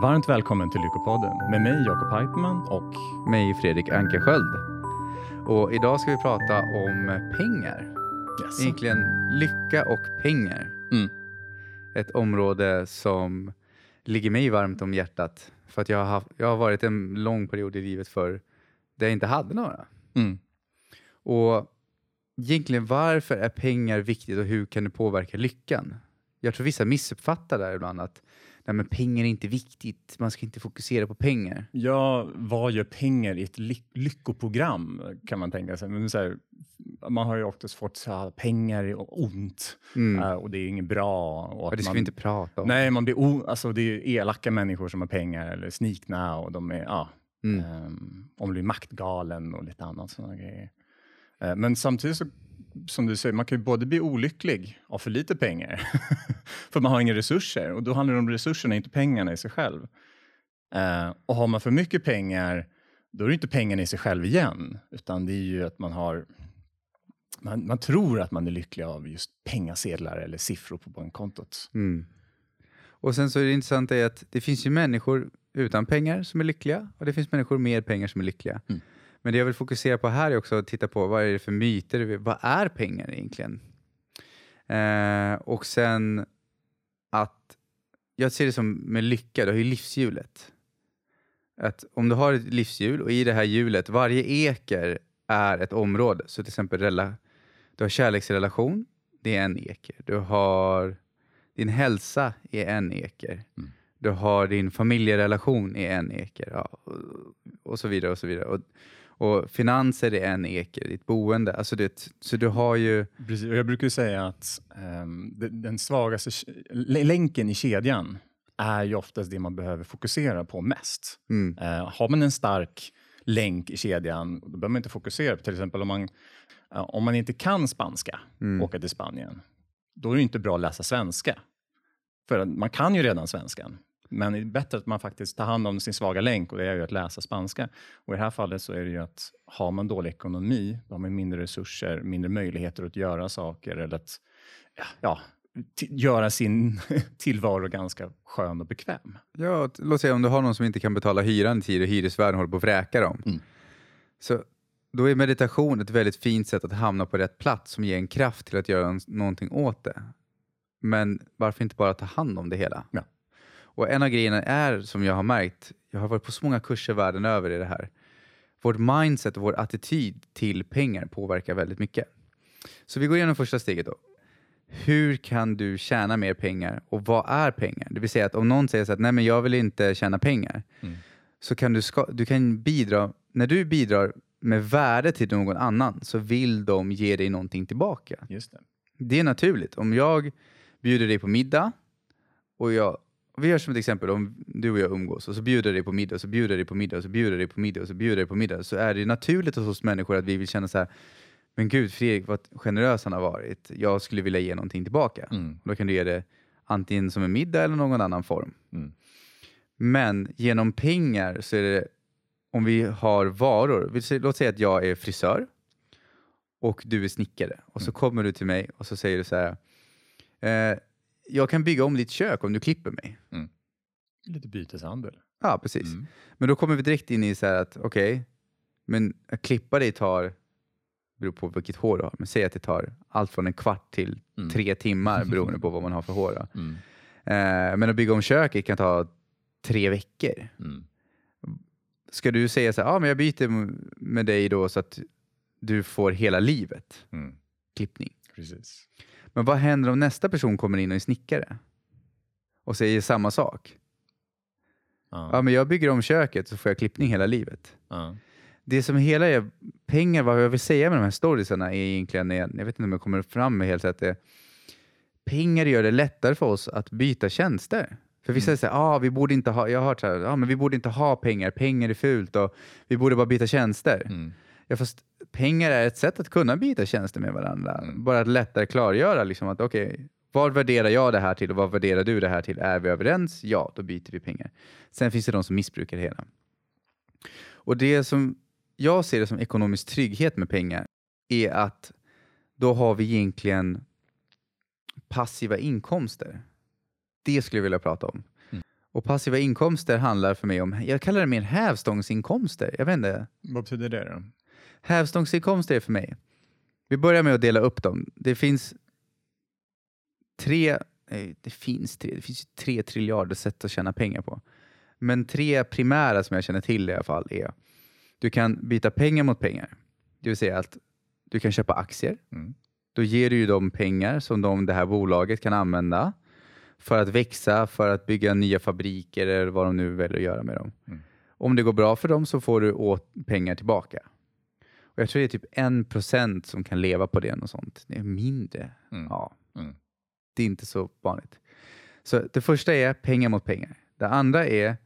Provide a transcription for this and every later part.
Varmt välkommen till Lyckopodden med mig Jakob Heitman och mig Fredrik Ankersköld. Och idag ska vi prata om pengar. yes. Egentligen lycka och pengar. Mm. Ett område som ligger mig varmt om hjärtat. För att jag har, haft, jag har varit en lång period i livet för där jag inte hade några. Mm. Och egentligen varför är pengar viktigt och hur kan det påverka lyckan? Jag tror vissa missuppfattar där ibland att nej, men pengar är inte viktigt, man ska inte fokusera på pengar. Ja, vad gör pengar i ett ly lyckoprogram kan man tänka sig. Men så här, man har ju oftast fått så här, pengar är ont Mm. eh, och det är inget bra. Och Och det ska man, vi inte prata om. Nej, man blir alltså, det är elaka människor som har pengar eller snikna och de är, ja, Mm. ehm, om blir maktgalen och lite annat sådana grejer. Eh, men samtidigt så, som du säger, man kan ju både bli olycklig av för lite pengar, för man har inga resurser och då handlar det om resurserna, inte pengarna i sig själv. Eh, och har man för mycket pengar, då är det inte pengarna i sig själv igen, utan det är ju att man har man, man tror att man är lycklig av just pengasedlar eller siffror på bankkontot. Mm. Och sen så är det intressanta är att det finns ju människor utan pengar som är lyckliga och det finns människor med pengar som är lyckliga. Mm. Men det jag vill fokusera på här är också att titta på vad är det för myter, vad är pengar egentligen? Eh, och sen att jag ser det som med lycka, du har ju livshjulet. Att om du har ett livshjul och i det här hjulet, varje eker är ett område. Så till exempel rela, du har kärleksrelation, det är en eker. Du har din hälsa är en eker. Mm. Du har din familjerelation är en eker. Ja, och, och så vidare. och så vidare. Och, och finanser är en eker, ditt boende. Alltså det, så du har ju... Precis, jag brukar säga att ehm, den, svagaste länken i kedjan är ju oftast det man behöver fokusera på mest. Mm, Eh, har man en stark länk i kedjan, då behöver man inte fokusera på till exempel om man, ja, om man inte kan spanska, mm, åka till Spanien, då är det inte bra att läsa svenska. För man kan ju redan svenskan. Men det är bättre att man faktiskt tar hand om sin svaga länk och det är ju att läsa spanska. Och i det här fallet så är det ju att har man dålig ekonomi, då har man mindre resurser, mindre möjligheter att göra saker eller att ja, göra sin tillvaro ganska skön och bekväm. Ja, låt säga om du har någon som inte kan betala hyran i tid och hyresvärden håller på att vräka dem. Mm. Så då är meditation ett väldigt fint sätt att hamna på rätt plats som ger en kraft till att göra någonting åt det. Men varför inte bara ta hand om det hela? Ja. Och en av grejerna är, som jag har märkt, jag har varit på så många kurser världen över i det här. Vårt mindset och vår attityd till pengar påverkar väldigt mycket. Så vi går igenom första steget då. Hur kan du tjäna mer pengar och vad är pengar? Det vill säga att om någon säger så att nej men jag vill inte tjäna pengar Mm. så kan du, ska, du kan bidra, när du bidrar med värde till någon annan så vill de ge dig någonting tillbaka. Just det. Det är naturligt. Om jag bjuder dig på middag och jag, vi gör som ett exempel, om du och jag umgås och så bjuder jag dig på middag, och så bjuder jag dig på middag, och så bjuder jag dig på middag, och så bjuder jag dig på middag, så är det naturligt hos oss människor att vi vill känna så här, men gud Fredrik vad generös han har varit, jag skulle vilja ge någonting tillbaka. Mm. Då kan du ge det antingen som en middag eller någon annan form. Mm. Men genom pengar så är det, om vi har varor, låt säga att jag är frisör och du är snickare och så kommer du till mig och så säger du så här, eh, jag kan bygga om ditt kök om du klipper mig. Lite byteshandel. Ja, precis. Mm. Men då kommer vi direkt in i så här att okej, men att klippa dig tar, beror på vilket hår du har, men säg att det tar allt från en kvart till Mm. tre timmar beroende på vad man har för hår. Mm. Eh, men att bygga om köket kan ta tre veckor. Mm. Ska du säga så här, ja men jag byter med dig då så att du får hela livet Mm. klippning. Precis. Men vad händer om nästa person kommer in och är snickare och säger samma sak? Ja. Ja men jag bygger om köket så får jag klippning hela livet. Ja. Det som hela är pengar, vad jag vill säga med de här storiesarna är egentligen, jag vet inte om jag kommer fram med helt rätt, det pengar gör det lättare för oss att byta tjänster. För vissa säger ah, vi borde inte ha, jag har hört så här, ah, men vi borde inte ha pengar, pengar är fult och vi borde bara byta tjänster. Mm. Ja, fast pengar är ett sätt att kunna byta tjänster med varandra. Mm. Bara att lättare klargöra liksom att okej, vad värderar jag det här till och vad värderar du det här till? Är vi överens? Ja, då byter vi pengar. Sen finns det de som missbrukar det hela. Och det som jag ser det som ekonomisk trygghet med pengar är att då har vi egentligen passiva inkomster. Det skulle jag vilja prata om. Mm. Och passiva inkomster handlar för mig om, jag kallar det mer hävstångsinkomster. Jag vet inte. Vad betyder det då? Hävstångsinkomster är för mig. Vi börjar med att dela upp dem. Det finns tre, nej, det finns tre, det finns tre triljarder sätt att tjäna pengar på. Men tre primära som jag känner till i alla fall är, du kan byta pengar mot pengar. Det vill säga att du kan köpa aktier. Mm. Då ger du ju dem pengar som de, det här bolaget kan använda för att växa, för att bygga nya fabriker eller vad de nu väljer att göra med dem. Mm. Om det går bra för dem så får du åt pengar tillbaka. Och jag tror det är typ en procent som kan leva på det. Och sånt. Det är mindre. Mm. Ja, Mm. Det är inte så vanligt. Så det första är pengar mot pengar. Det andra är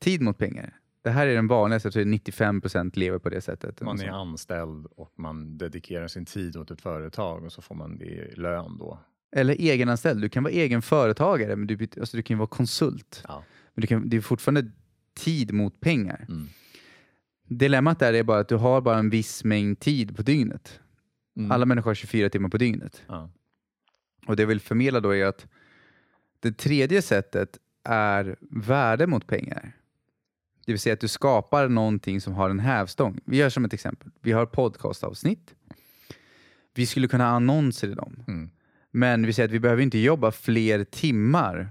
tid mot pengar. Det här är den vanligaste, jag tror det är 95 procent lever på det sättet. Man är anställd och man dedikerar sin tid åt ett företag och så får man det i lön då. Eller egenanställd. Du kan vara egen företagare, men du, alltså du kan vara konsult. Ja. Men du kan, det är fortfarande tid mot pengar. Mm. Dilemmat där är bara att du har bara en viss mängd tid på dygnet. Mm. Alla människor har 24 timmar på dygnet. Ja. Och det jag vill förmedla då är att det tredje sättet är värde mot pengar. Det vill säga att du skapar någonting som har en hävstång. Vi gör som ett exempel. Vi har podcastavsnitt. Vi skulle kunna ha annonser i dem. Mm. Men vi säger att vi behöver inte jobba fler timmar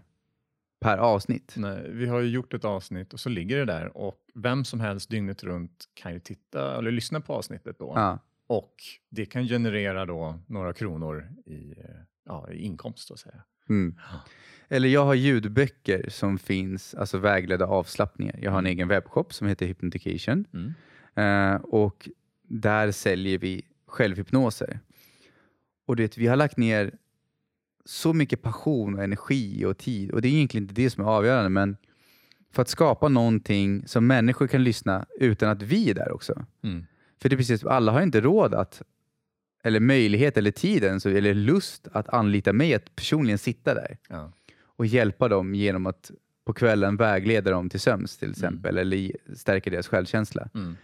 per avsnitt. Nej, vi har ju gjort ett avsnitt och så ligger det där och vem som helst dygnet runt kan ju titta eller lyssna på avsnittet då. Ja. Och det kan generera då några kronor i, ja, i inkomst så att säga. Mm. Eller jag har ljudböcker som finns, alltså vägledda avslappningar. Jag har en egen webbshop som heter Hypnotication. Mm. Eh, och där säljer vi självhypnoser. Och det, vi har lagt ner så mycket passion och energi och tid och det är egentligen inte det som är avgörande men för att skapa någonting som människor kan lyssna utan att vi är där också. Mm. För det är precis, alla har inte råd att eller möjlighet eller tid ens, eller lust att anlita mig att personligen sitta där Ja. och hjälpa dem genom att på kvällen vägleda dem till sömns till exempel eller ge- stärka deras självkänsla. Mm.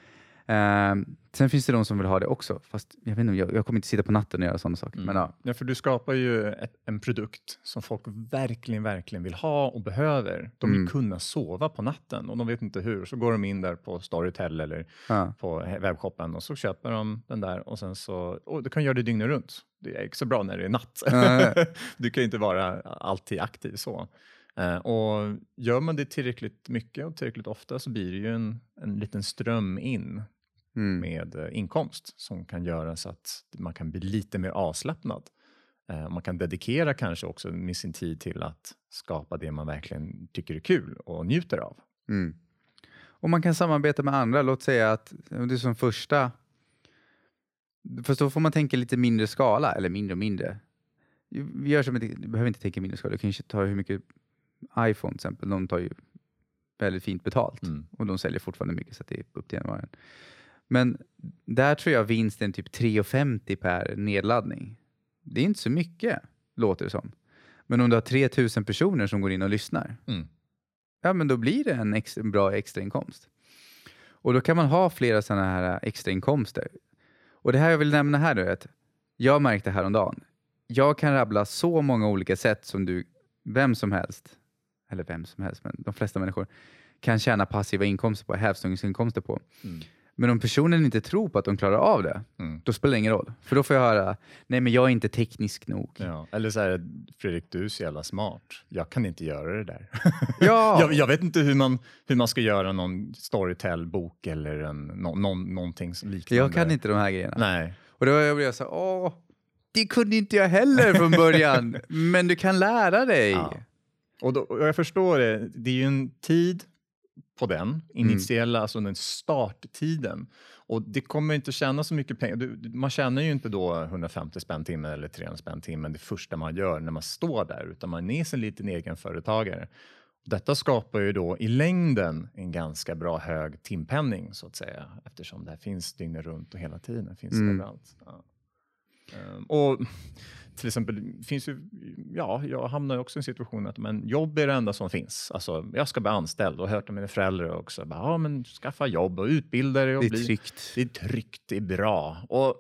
Ehm, sen finns det de som vill ha det också, fast jag, vet inte, jag, jag kommer inte sitta på natten och göra sådana saker. Men ja. Ja, för du skapar ju ett, en produkt som folk verkligen, verkligen vill ha och behöver. De vill Mm. kunna sova på natten och de vet inte hur. Så går de in där på Storytel eller Ja. på webbshoppen och så köper de den där och sen så, och du kan göra det dygnet runt. Det är inte så bra när det är natt. Nej. du kan inte vara alltid aktiv så. Eh, och gör man det tillräckligt mycket och tillräckligt ofta så blir det ju en, en liten ström in Mm. med eh, inkomst som kan göra så att man kan bli lite mer avslappnad. Eh, Man kan dedikera kanske också med sin tid till att skapa det man verkligen tycker är kul och njuter av. Mm. Och man kan samarbeta med andra. Låt säga att det är som första... Fast då får man tänka lite mindre skala, eller mindre och mindre. Vi gör som ett, du behöver inte tänka mindre skala. Du kan ta hur mycket iPhone till exempel. De tar ju väldigt fint betalt Mm. och de säljer fortfarande mycket så det är upp till en. Men där tror jag vinsten är typ 3,50 per nedladdning. Det är inte så mycket, låter det som. Men om du har 3000 personer som går in och lyssnar, Mm. ja men då blir det en, extra, bra extrainkomst. Och då kan man ha flera sådana här extrainkomster. Och det här jag vill nämna här nu är att jag märkte häromdagen, jag kan rabbla så många olika sätt som du, vem som helst, eller vem som helst, men de flesta människor kan tjäna passiva inkomster på, hävstångsinkomster på. Mm. Men om personen inte tror på att de klarar av det, Mm. då spelar det ingen roll. För då får jag höra, nej men jag är inte teknisk nog. Ja. Eller så här, Fredrik, du är så jävla smart. Jag kan inte göra det där. Ja. jag, jag vet inte hur man, hur man ska göra någon Storytel-bok eller en, nå, någon, någonting liknande. Jag kan inte de här grejerna. Nej. Och då blev jag så här, åh, det kunde inte jag heller från början. men du kan lära dig. Ja. Och, då, och jag förstår det, det är ju en tid på den, initiella, alltså den starttiden. Och det kommer inte tjäna så mycket pengar. Du, man tjänar ju inte då 150 spänn timmen eller 300 spänn timmen det första man gör när man står där, utan man är sin liten egenföretagare. Detta skapar ju då i längden en ganska bra hög timpenning så att säga, eftersom det här finns dygnet runt och hela tiden. Finns Mm. överallt. Ja. Ehm, och till exempel, finns ju, ja, jag hamnar också i en situation att men, jobb är det enda som finns. Alltså, jag ska bli anställd och hört av mina föräldrar också. Bara, ja, men skaffa jobb och utbilda dig. Och Det är bli, tryggt. det är tryggt, det är bra. Och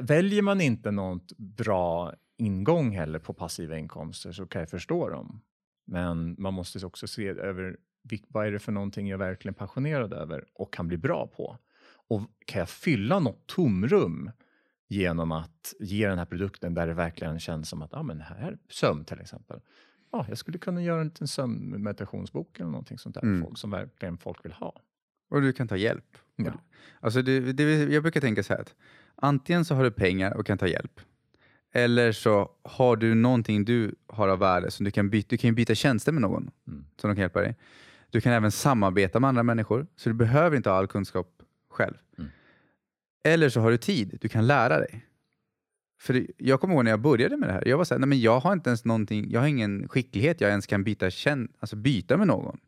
väljer man inte något bra ingång heller på passiva inkomster så kan jag förstå dem. Men man måste också se över vad är det för någonting jag verkligen är passionerad över och kan bli bra på. Och kan jag fylla något tomrum genom att ge den här produkten där det verkligen känns som att ah, men här är sömn till exempel. Ja, jag skulle kunna göra en liten sömnmeditationsbok eller någonting sånt där Mm. folk, som verkligen folk vill ha. Och du kan ta hjälp. Ja. Alltså det, det, jag brukar tänka så här att antingen så har du pengar och kan ta hjälp. Eller så har du någonting du har av värde som du kan byta. Du kan byta tjänster med någon Mm. som de kan hjälpa dig. Du kan även samarbeta med andra människor, så du behöver inte ha all kunskap själv. Mm. Eller så har du tid, du kan lära dig. För jag kommer ihåg när jag började med det här, jag var så här, nej men jag har inte ens någonting, jag har ingen skicklighet jag ens kan byta, tjän- alltså byta med någon.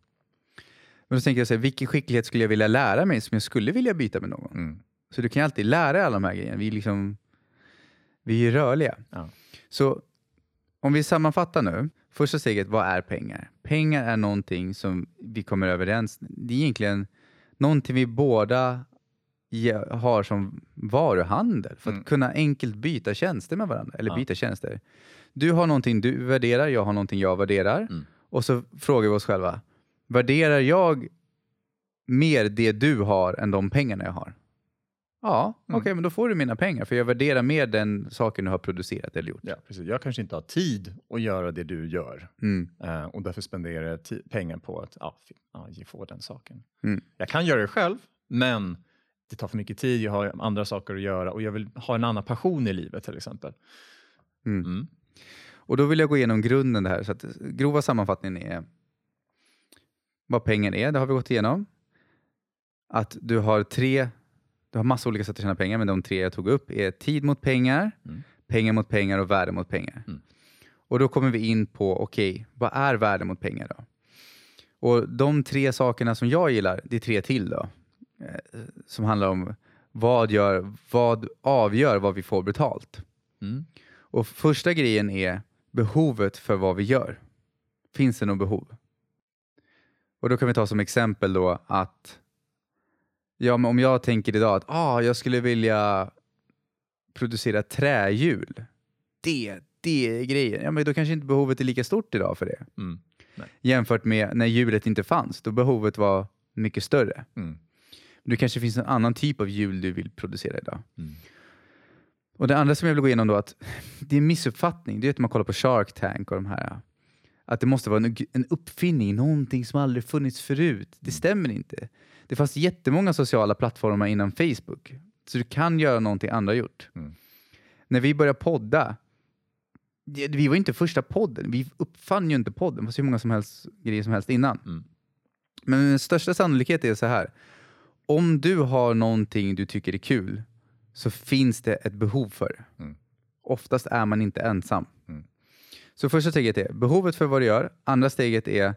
Men då tänker jag så här, vilken skicklighet skulle jag vilja lära mig som jag skulle vilja byta med någon? Mm. Så du kan ju alltid lära dig alla de här grejerna. Vi är, liksom, vi är rörliga. Ja. Så om vi sammanfattar nu. Första steget, vad är pengar? Pengar är någonting som vi kommer överens Det är egentligen någonting vi båda har som varuhandel för att Mm. kunna enkelt byta tjänster med varandra. Eller Ja. byta tjänster. Du har någonting du värderar, jag har någonting jag värderar. Mm. Och så frågar vi oss själva, värderar jag mer det du har än de pengarna jag har? Ja, Mm. okej, men då får du mina pengar för jag värderar mer den saken du har producerat eller gjort. Ja, precis. Jag kanske inte har tid att göra det du gör Mm. eh, och därför spenderar jag pengar på att ja, ge- få den saken. Mm. Jag kan göra det själv, men det tar för mycket tid, jag har andra saker att göra och jag vill ha en annan passion i livet till exempel. Mm. Mm. Och då vill jag gå igenom grunden det här. Så att grova sammanfattningen är vad pengar är, det har vi gått igenom. Att du har tre, du har massa olika sätt att tjäna pengar, men de tre jag tog upp är tid mot pengar, Mm. pengar mot pengar och värde mot pengar. Mm. Och då kommer vi in på, okej, vad är värde mot pengar då? Och de tre sakerna som jag gillar, det är tre till då, som handlar om vad, gör, vad avgör vad vi får betalt. Mm. Och första grejen är behovet för vad vi gör. Finns det något behov? Och då kan vi ta som exempel då att ja, men om jag tänker idag att ah, jag skulle vilja producera trähjul. Det, det är grejen. Ja, men då kanske inte behovet är lika stort idag för det. Mm. Jämfört med när hjulet inte fanns, då behovet var mycket större. Mm. Det kanske finns en annan typ av hjul du vill producera idag. Mm. Och det andra som jag vill gå igenom då, att det är en missuppfattning. Det är att man kollar på Shark Tank och de här. Att det måste vara en, uppfinning, någonting som aldrig funnits förut. Det stämmer inte. Det fanns jättemånga sociala plattformar innan Facebook. Så du kan göra någonting andra gjort. Mm. När vi började podda, vi var inte första podden. Vi uppfann ju inte podden. Det fanns hur många som helst, grejer som helst innan. Mm. Men den största sannolikhet är så här. Om du har någonting du tycker är kul så finns det ett behov för det. Mm. Oftast är man inte ensam. Mm. Så första steget är behovet för vad du gör. Andra steget är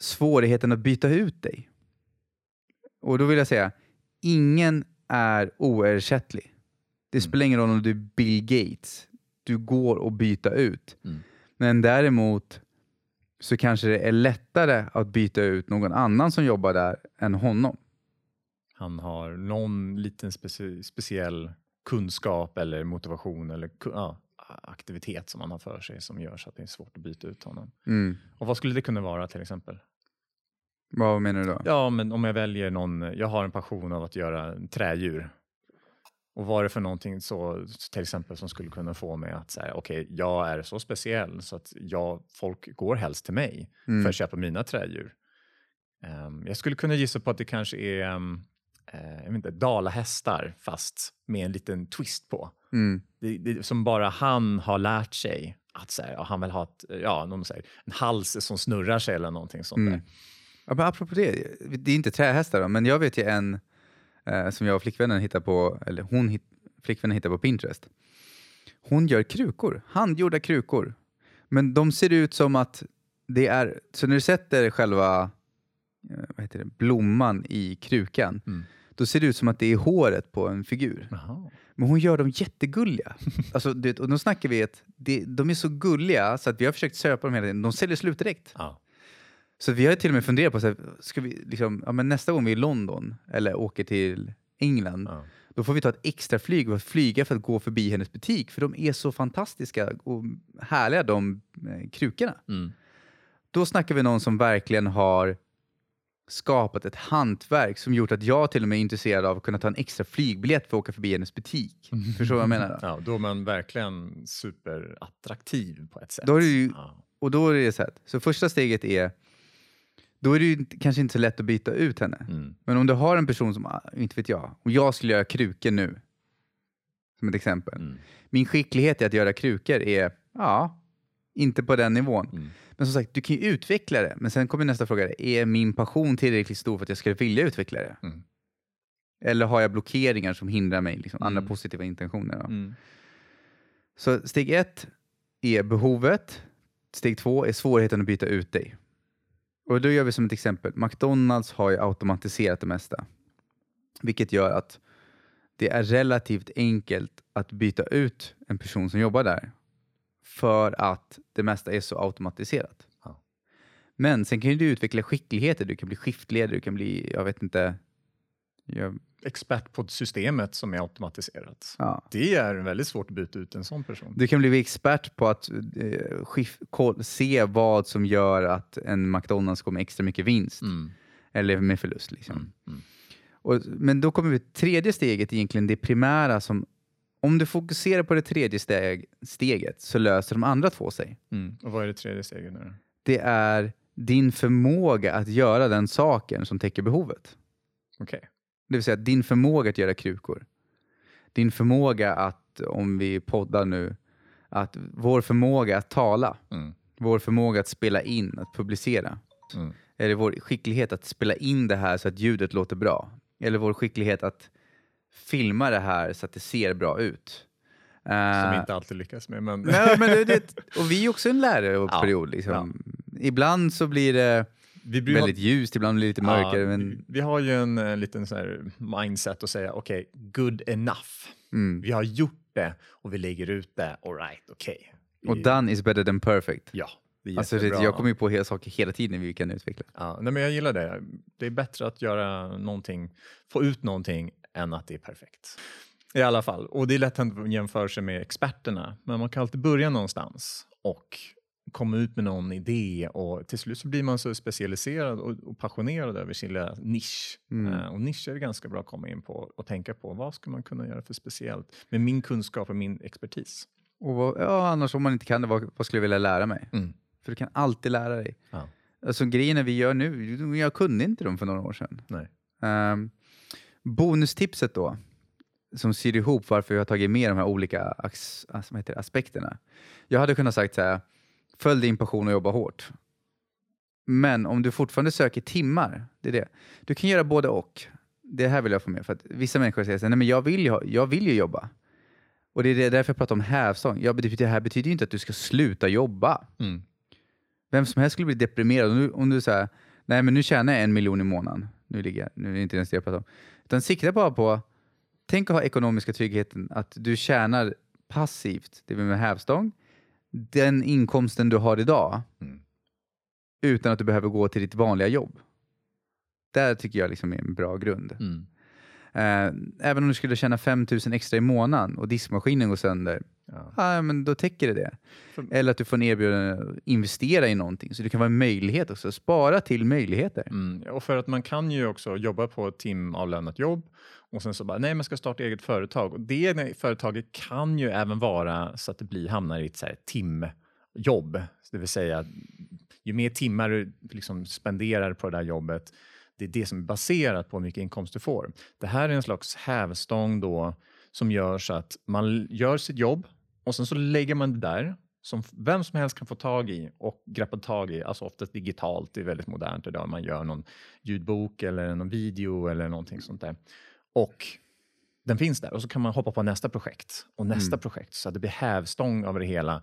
svårigheten att byta ut dig. Och då vill jag säga, ingen är oersättlig. Det Mm. spelar ingen roll om du är Bill Gates. Du går att byta ut. Mm. Men däremot så kanske det är lättare att byta ut någon annan som jobbar där än honom. Han har någon liten speci- speciell kunskap eller motivation eller ja, aktivitet som han har för sig som gör så att det är svårt att byta ut honom. Mm. Och vad skulle det kunna vara till exempel? Vad menar du då? Ja, men om jag väljer någon, jag har en passion av att göra trädjur. Och vad är det för någonting så, till exempel som skulle kunna få mig att säga, okej, jag är så speciell så att jag, folk går helst till mig Mm. för att köpa mina trädjur. Ehm, jag skulle kunna gissa på att det kanske är um, jag vet inte, dalahästar fast med en liten twist på. Mm. Det, det, som bara han har lärt sig att så här, han vill ha ett, ja, någon säger, en hals som snurrar sig eller någonting sånt Mm. där. Ja, men apropå det, det är inte trähästar då, men jag vet ju en eh, som jag och flickvännen hittar på, eller hon hit, flickvännen hittar på Pinterest. Hon gör krukor, handgjorda krukor. Men de ser ut som att det är, så när du sätter själva eh, vad heter det, blomman i krukan, Mm. då ser det ut som att det är håret på en figur. Jaha. Men hon gör dem jättegulliga. alltså, du vet, och då snackar vi att det, de är så gulliga så att vi har försökt köpa dem hela tiden. De säljer slut direkt. Ja. Så vi har till och med funderat på, så här, ska vi liksom, ja, men nästa gång vi är i London eller åker till England. Ja. Då får vi ta ett extra flyg och flyga för att gå förbi hennes butik, för de är så fantastiska och härliga de eh, krukorna. Mm. Då snackar vi någon som verkligen har skapat ett hantverk som gjort att jag till och med är intresserad av att kunna ta en extra flygbiljett för att åka förbi hennes butik. Förstår du vad jag menar? Då? Ja, då är man verkligen superattraktiv på ett sätt. Då är det ju- ja. Och då är det så här, så första steget är, då är det ju kanske inte så lätt att byta ut henne. mm. Men om du har en person som, ah, inte vet jag, om jag skulle göra krukor nu, som ett exempel. Mm. Min skicklighet i att göra krukor är, ja, inte på den nivån. Mm. Men som sagt, du kan ju utveckla det. Men sen kommer nästa fråga, är min passion tillräckligt stor för att jag skulle vilja utveckla det? Mm. Eller har jag blockeringar som hindrar mig, liksom, andra Mm. positiva intentioner? Mm. Så steg ett är behovet. Steg två är svårigheten att byta ut dig. Och då gör vi som ett exempel. McDonalds har ju automatiserat det mesta. Vilket gör att det är relativt enkelt att byta ut en person som jobbar där. För att det mesta är så automatiserat. Ja. Men sen kan ju du utveckla skickligheter. Du kan bli skiftledare, du kan bli, jag vet inte. Jag, Expert på systemet som är automatiserat. ja. Det är väldigt svårt att byta ut en sån person. Du kan bli expert på att eh, skif- koll, se vad som gör att en McDonalds går med extra mycket vinst Mm. eller med förlust. Liksom. Mm. Mm. Och, men då kommer vi till tredje steget, egentligen det primära som om du fokuserar på det tredje steg, steget så löser de andra två sig. Mm. Och vad är det tredje steget nu? Det är din förmåga att göra den saken som täcker behovet. Okej. Det vill säga din förmåga att göra krukor. Din förmåga att, om vi poddar nu, att vår förmåga att tala, Mm. vår förmåga att spela in, att publicera. Mm. Eller vår skicklighet att spela in det här så att ljudet låter bra. Eller vår skicklighet att filma det här så att det ser bra ut. Som Eh, inte alltid lyckas med. Men... nej, men det, det, och vi är också en lärarperiod. Ja, Liksom. Ibland så blir det vi väldigt ljust, ibland blir det lite mörkare. Ja, men, vi, vi har ju en eh, liten så mindset att säga okej, good enough. mm. Vi har gjort det och vi lägger ut det, alright, okej. Vi- Och done is better than perfect. Ja, det Alltså, det, jag kommer ju på hela saker hela tiden vi kan utveckla. Ja, nej, men jag gillar det. Det är bättre att göra någonting, få ut någonting än att det är perfekt. I alla fall, och det är lätt att jämföra sig med experterna, men man kan alltid börja någonstans och komma ut med någon idé och till slut så blir man så specialiserad och, och passionerad över sin lilla nisch. Mm. Eh, och nischer är ganska bra att komma in på och tänka på. Vad ska man kunna göra för speciellt med min kunskap och min expertis? Och vad, ja, annars om man inte kan det, vad, vad skulle jag vilja lära mig? Mm. För du kan alltid lära dig. Ja. Alltså grejerna vi gör nu, jag kunde inte dem för några år sedan. Nej. Um, bonustipset då, som syr ihop varför jag har tagit med de här olika as- det, aspekterna. Jag hade kunnat sagt så här, följ din passion och jobba hårt. Men om du fortfarande söker timmar, det är det. Du kan göra både och. Det här vill jag få med. För att vissa människor säger så här, nej men jag vill ju, jag vill ju jobba. Och det är därför jag pratar om hävstång. Ja, det det här betyder ju inte att du ska sluta jobba. Mm. Vem som helst skulle bli deprimerad om du, om du säger nej men nu tjänar jag en miljon i månaden. Nu, ligger, jag- nu är det inte ens det jag pratar om. Utan sikta bara på, tänk att ha ekonomiska tryggheten, att du tjänar passivt, det vill med hävstång, den inkomsten du har idag, Mm. utan att du behöver gå till ditt vanliga jobb. Där tycker jag liksom är en bra grund. Mm. Eh, även om du skulle tjäna 5 000 extra i månaden och diskmaskinen går sönder, Ja. ja, men då täcker det det. För- Eller att du får en erbjudande att investera i någonting, så det kan vara en möjlighet också. Spara till möjligheter. Mm. Och för att man kan ju också jobba på ett timavlönat jobb och sen så bara, nej man ska starta eget företag. Och det företaget kan ju även vara så att det blir, hamnar i ett så här timjobb. Det vill säga, ju mer timmar du liksom spenderar på det där jobbet, det är det som är baserat på hur mycket inkomst du får. Det här är en slags hävstång då som gör så att man gör sitt jobb och sen så lägger man det där som vem som helst kan få tag i och greppa tag i, alltså oftast digitalt, det är väldigt modernt idag, man gör någon ljudbok eller någon video eller någonting sånt där. Och den finns där och så kan man hoppa på nästa projekt och nästa Mm. projekt så att det blir hävstång av det hela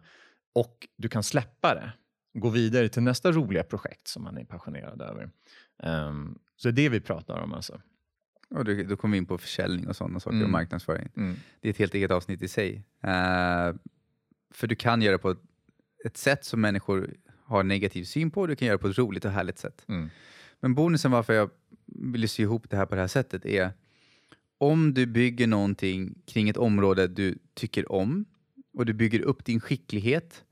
och du kan släppa det gå vidare till nästa roliga projekt som man är passionerad över. Ehm, så det är det vi pratar om alltså. Och då, då kommer vi in på försäljning och sådana saker och Mm. marknadsföring. Mm. Det är ett helt eget avsnitt i sig. Eh, för du kan göra det på ett, ett sätt som människor har negativ syn på, du kan göra det på ett roligt och härligt sätt. Mm. Men bonusen varför jag vill sy ihop det här på det här sättet är om du bygger någonting kring ett område du tycker om och du bygger upp din skicklighet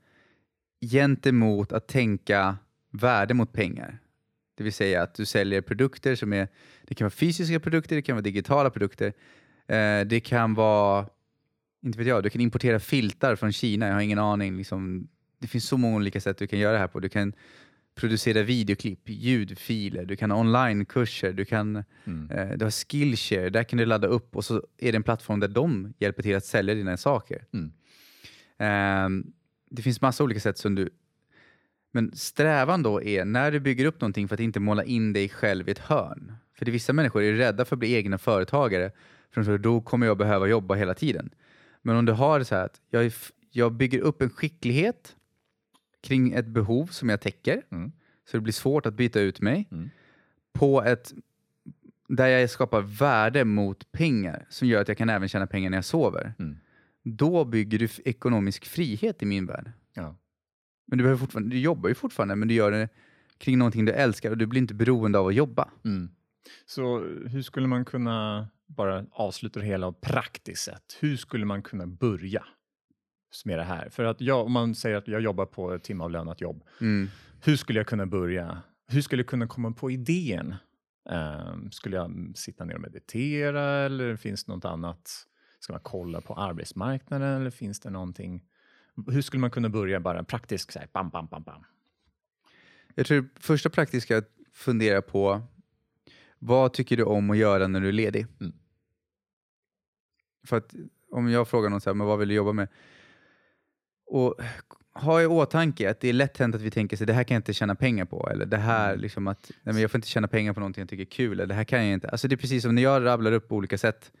gentemot att tänka värde mot pengar. Det vill säga att du säljer produkter som är, det kan vara fysiska produkter, det kan vara digitala produkter, eh, det kan vara, inte vet jag, du kan importera filtar från Kina, jag har ingen aning. Liksom, det finns så många olika sätt du kan göra det här på. Du kan producera videoklipp, ljudfiler, du kan ha onlinekurser, du kan Mm. eh, du har Skillshare, där kan du ladda upp och så är det en plattform där de hjälper till att sälja dina saker. Mm. Ehm, det finns massa olika sätt som du... Men strävan då är, när du bygger upp någonting för att inte måla in dig själv i ett hörn. För det vissa människor är rädda för att bli egna företagare, för de tror då kommer jag behöva jobba hela tiden. Men om du har det så här att jag, jag bygger upp en skicklighet kring ett behov som jag täcker, Mm. så det blir svårt att byta ut mig, Mm. på ett där jag skapar värde mot pengar som gör att jag kan även tjäna pengar när jag sover. Mm. Då bygger du ekonomisk frihet i min värld. Ja. Men du, behöver fortfarande, du jobbar ju fortfarande, men du gör det kring någonting du älskar och du blir inte beroende av att jobba. Mm. Så hur skulle man kunna, bara avsluta det hela praktiskt sett, hur skulle man kunna börja med det här? För att jag, om man säger att jag jobbar på ett timavlönat jobb, Mm. hur skulle jag kunna börja? Hur skulle jag kunna komma på idén? Ehm, skulle jag sitta ner och meditera eller finns det något annat? Ska man kolla på arbetsmarknaden eller finns det någonting? Hur skulle man kunna börja bara praktiskt? Så här, bam, bam, bam, bam. Jag tror första praktiska är att fundera på vad tycker du om att göra när du är ledig? Mm. För att om jag frågar någon så här, men vad vill du jobba med? Och ha i åtanke att det är lätt hänt att vi tänker sig det här kan jag inte tjäna pengar på. Eller det här Mm. liksom att nej, men jag får inte tjäna pengar på någonting jag tycker är kul. Eller det här kan jag inte. Alltså det är precis som när jag rabblar upp på olika sätt.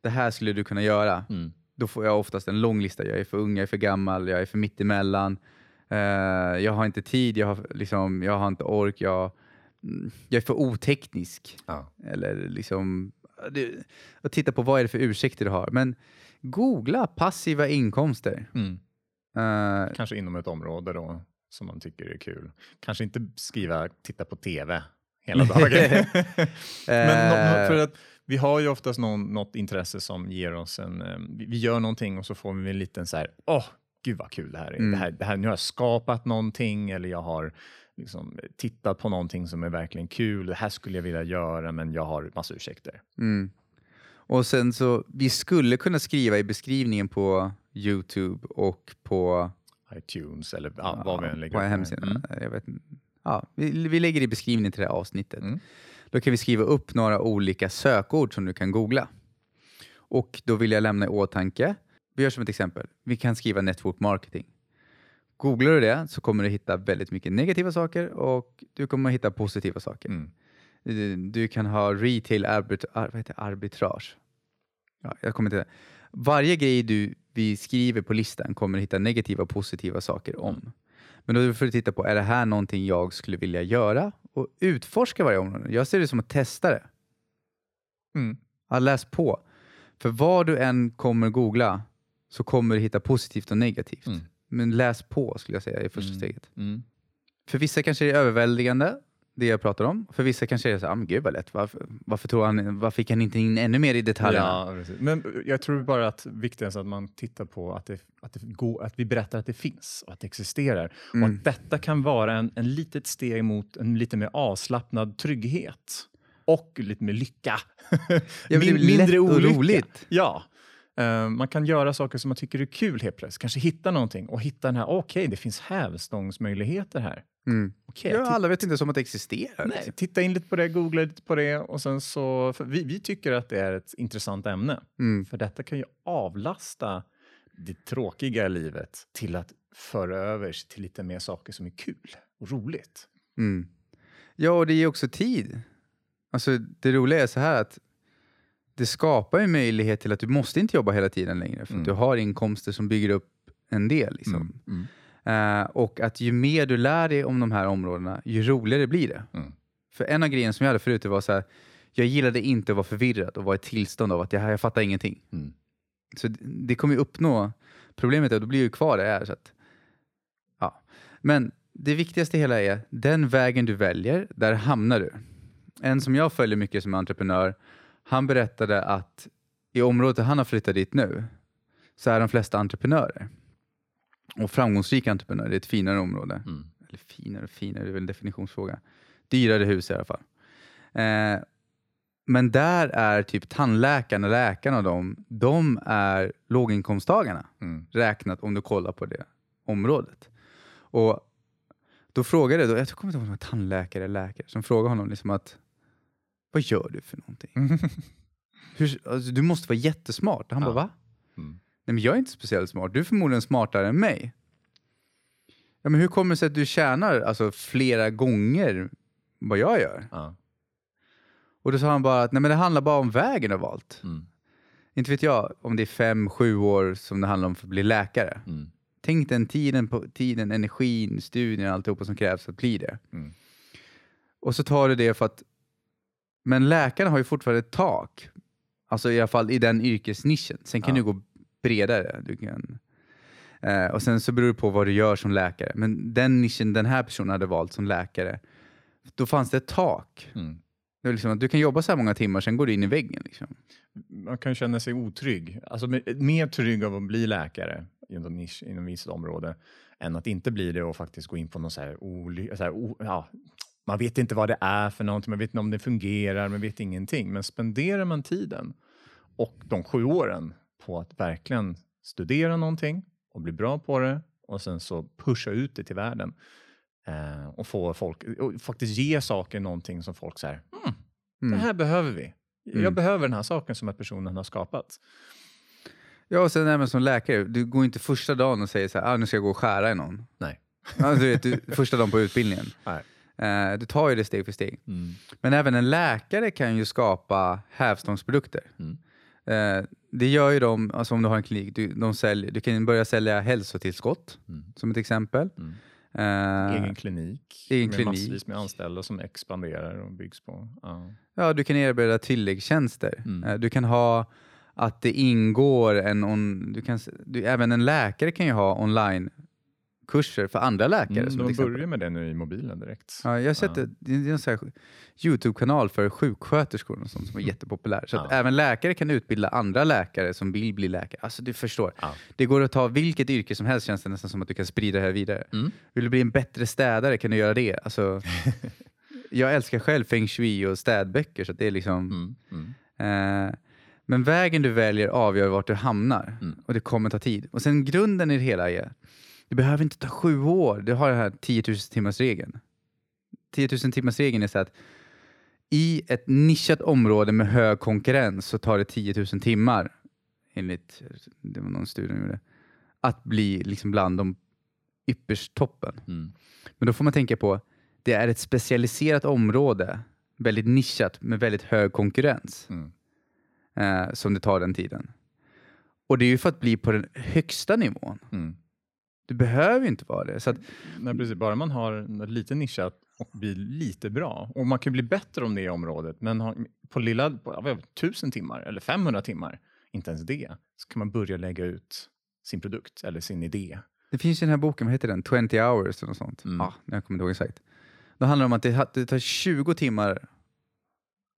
Det här skulle du kunna göra. Mm. Då får jag oftast en lång lista. Jag är för ung, jag är för gammal, jag är för mittemellan. Uh, jag har inte tid, jag har, liksom, jag har inte ork, jag, mm, jag är för oteknisk. Ja. Eller liksom, att titta på vad är det för ursäkter du har. Men googla passiva inkomster. Mm. Eh, Kanske inom ett område då som man tycker är kul. Kanske inte skriva titta på TV hela dagen. Men nå- nå- för att vi har ju oftast någon, något intresse som ger oss en... eh, Vi vi gör någonting och så får vi en liten så här, åh, gud vad kul det här är. Mm. Det här, det här nu har jag skapat någonting eller jag har liksom tittat på någonting som är verkligen kul. Det här skulle jag vilja göra men jag har massa ursäkter. Mm. Och sen så, vi skulle kunna skriva i beskrivningen på Youtube och på, iTunes eller ja, vad vi än lägger på hemsidan. Mm. Jag vet, ja, vi, vi lägger i beskrivningen till det här avsnittet. Mm. Då kan vi skriva upp några olika sökord som du kan googla. Och då vill jag lämna i åtanke, vi gör som ett exempel, vi kan skriva network marketing. Googlar du det så kommer du hitta väldigt mycket negativa saker och du kommer hitta positiva saker. Mm. Du, du kan ha retail arbit, ar, vad heter arbitrage. Ja, jag kommer inte Varje grej du, vi skriver på listan kommer hitta negativa och positiva saker om. Men då får du titta på, är det här någonting jag skulle vilja göra? Och utforska varje område. Jag ser det som att testa det. Mm. Ja, läs på. För vad du än kommer googla så kommer du hitta positivt och negativt. Mm. Men läs på skulle jag säga i första Mm. steget. Mm. För vissa kanske det är överväldigande, det jag pratar om. För vissa kanske är så här, ah, men gud vad lätt. Varför, varför, tror han, varför fick han inte in ännu mer i detaljerna? Ja, precis. Men jag tror bara att viktigast är att man tittar på att, det, att, det går, att vi berättar att det finns och att det existerar. Och Mm. att detta kan vara en, en litet steg mot en lite mer avslappnad trygghet. Och lite mer lycka. Ja, blir lätt och roligt. Ja. Eh, man kan göra saker som man tycker är kul helt plötsligt. Kanske hitta någonting och hitta den här, okej, det finns hävstångsmöjligheter här. Mm. Okej, Ja, alla vet inte som att det existerar. Nej, titta in lite på det, googla lite på det och sen så, vi, vi tycker att det är ett intressant ämne. Mm. För detta kan ju avlasta det tråkiga i livet till att föra över sig till lite mer saker som är kul och roligt. Mm. Ja, och det ger också tid. Alltså, det roliga är så här att det skapar en möjlighet till att du måste inte jobba hela tiden längre. För Mm. att du har inkomster som bygger upp en del. Liksom. Mm. Eh, och att ju mer du lär dig om de här områdena, ju roligare blir det. Mm. För en av grejerna som jag hade förut det var så här, jag gillade inte att vara förvirrad och vara i tillstånd av att jag, jag fattar ingenting. Mm. Så det, det kommer ju uppnå, problemet är att då blir ju kvar jag är. Så att, ja. Men det viktigaste hela är, den vägen du väljer, där hamnar du. En som jag följer mycket som entreprenör, Han berättade att i området där han har flyttat dit nu så är de flesta entreprenörer. Och framgångsrika entreprenörer. Det är ett finare område. Mm. Eller finare och finare, det är väl en definitionsfråga. Dyrare hus i alla fall. Eh, men där är typ tandläkarna, läkarna och de, de är låginkomsttagarna Mm. räknat om du kollar på det området. Och då frågade då, jag kommer inte ihåg om det var tandläkare eller läkare, som frågade honom liksom att vad gör du för någonting? Hur, alltså, du måste vara jättesmart. Han Ja. bara, va? Mm. Nej, men jag är inte speciellt smart. Du är förmodligen smartare än mig. Ja, men hur kommer det sig att du tjänar alltså, flera gånger vad jag gör? Ja. Och då sa han bara att nej, men det handlar bara om vägen du har valt. Mm. Inte vet jag om det är fem, sju år som det handlar om för att bli läkare. Mm. Tänk den tiden, på, tiden energin, studien, alltihopa som krävs för att bli det. Mm. Och så tar du det för att... Men läkarna har ju fortfarande ett tak. Alltså i alla fall i den yrkesnischen. Sen kan Ja. du gå bredare. Du kan, eh, och sen så beror det på vad du gör som läkare. Men den nischen den här personen hade valt som läkare, då fanns det ett tak. Mm. Det var liksom att du kan jobba så här många timmar, sen går du in i väggen. Liksom. Man kan känna sig otrygg, alltså me- mer trygg av att bli läkare inom, nisch, inom visst område än att inte bli det och faktiskt gå in på någon så här, oly- så här o- ja, man vet inte vad det är för någonting, man vet inte om det fungerar, man vet ingenting. Men spenderar man tiden och de sju åren på att verkligen studera någonting och bli bra på det och sen så pusha ut det till världen eh, och få folk, och faktiskt ge saker någonting som folk säger, mm, det Mm. här behöver vi. Jag Mm. behöver den här saken som här personen har skapat. Ja, och sen även som läkare, du går inte första dagen och säger så här, ah, nu ska jag gå och skära i någon. Nej. Ja, du vet, du, första dagen på utbildningen. Nej. Eh, du tar ju det steg för steg. Men även en läkare kan ju skapa hävstångsprodukter. Mm. Eh, det gör ju de, alltså om du har en klinik, du, de säljer, du kan börja sälja hälsotillskott Mm. som ett exempel. Mm. Eh, Egen klinik egen med klinik. massvis med anställda som expanderar och byggs på. Ja. Ja, du kan erbjuda tilläggstjänster. Mm. Eh, Du kan ha att det ingår en... On, du kan, du, även en läkare kan ju ha online-kurser för andra läkare. Mm, de börjar med det nu i mobilen direkt. Ja, jag har sett Ja. det, det är en Youtube-kanal för sjuksköterskor och sånt som är jättepopulär. Så att Ja. även läkare kan utbilda andra läkare som vill bli läkare. Alltså du förstår. Ja. Det går att ta vilket yrke som helst känns det nästan som att du kan sprida det här vidare. Mm. Vill du bli en bättre städare kan du göra det. Alltså, jag älskar själv feng shui och städböcker så det är liksom... Mm. Mm. Eh, men vägen du väljer avgör vart du hamnar Mm. och det kommer ta tid. Och sen grunden i det hela är, det behöver inte ta sju år. Du har den här 10 000 timmars regeln. 10 000 timmars regeln är så att i ett nischat område med hög konkurrens så tar det 10 000 timmar, enligt det var någon studie gjorde, att bli liksom bland de ypperst toppen. Mm. Men då får man tänka på, det är ett specialiserat område, väldigt nischat med väldigt hög konkurrens Mm. eh, som det tar den tiden. Och det är ju för att bli på den högsta nivån. Mm. Du behöver ju inte vara det. Så att, Nej, precis. Bara man har lite nischat och blir lite bra. Och man kan bli bättre om det området, men har, på lilla på, vet tusen timmar eller 500 timmar, inte ens det, så kan man börja lägga ut sin produkt eller sin idé. det finns ju den här boken, vad heter den? 20 hours eller något sånt. Mm. Ah, jag kommer inte ihåg exakt. Då handlar det om att det, det tar 20 timmar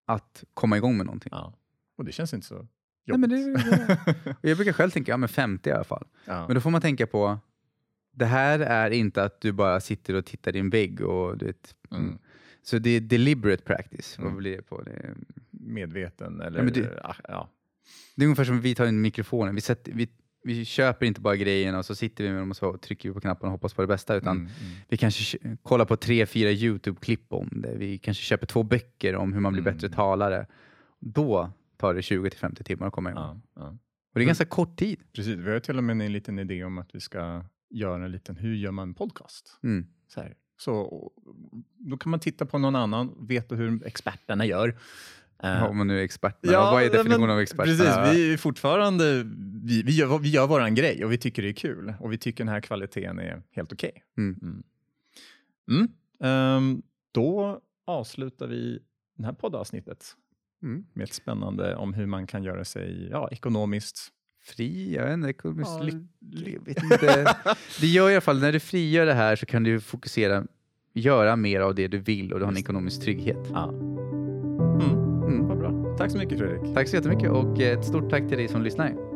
att komma igång med någonting. Ja. Och det känns inte så jobbigt. Nej, men det, och jag brukar själv tänka, ja men 50 i alla fall. ja. Men då får man tänka på, det här är inte att du bara sitter och tittar i en vägg och du vet, Mm. Så det är deliberate practice. Vad Mm. blir det på? Det är, Medveten eller... Ja, du- ah, ja. det är ungefär som vi tar in mikrofonen. Vi, sätter, vi, vi köper inte bara grejerna och så sitter vi med dem och så trycker vi på knappen och hoppas på det bästa. Utan Mm, mm. vi kanske kollar på tre, fyra YouTube-klipp om det. Vi kanske köper två böcker om hur man blir Mm. bättre talare. Då tar det 20-50 timmar att komma igång. Ja, ja. Och det är ganska kort tid. Precis, vi har till och med en liten idé om att vi ska göra en liten, hur gör man podcast? Mm. Så, här. så då kan man titta på någon annan, veta hur experterna gör. Eh, Ja, Om man nu är expert. Men vad är definitionen men av expert? Precis, Ja. vi är fortfarande, vi, vi, gör, vi gör våran grej och vi tycker det är kul och vi tycker den här kvaliteten är helt okej. Mm. Mm. Mm. Ehm, då avslutar vi det här poddavsnittet Mm. med ett spännande om hur man kan göra sig ja, ekonomiskt Fri, jag vet inte, ekonomiskt Ja, lycklig. Vet inte. Det gör i alla fall, när du frigör det här så kan du fokusera, göra mer av det du vill och du har en ekonomisk trygghet. Ja. Mm. Mm. Vad bra. Tack Tack så mycket Fredrik. Tack så jättemycket och ett stort tack till dig som lyssnar.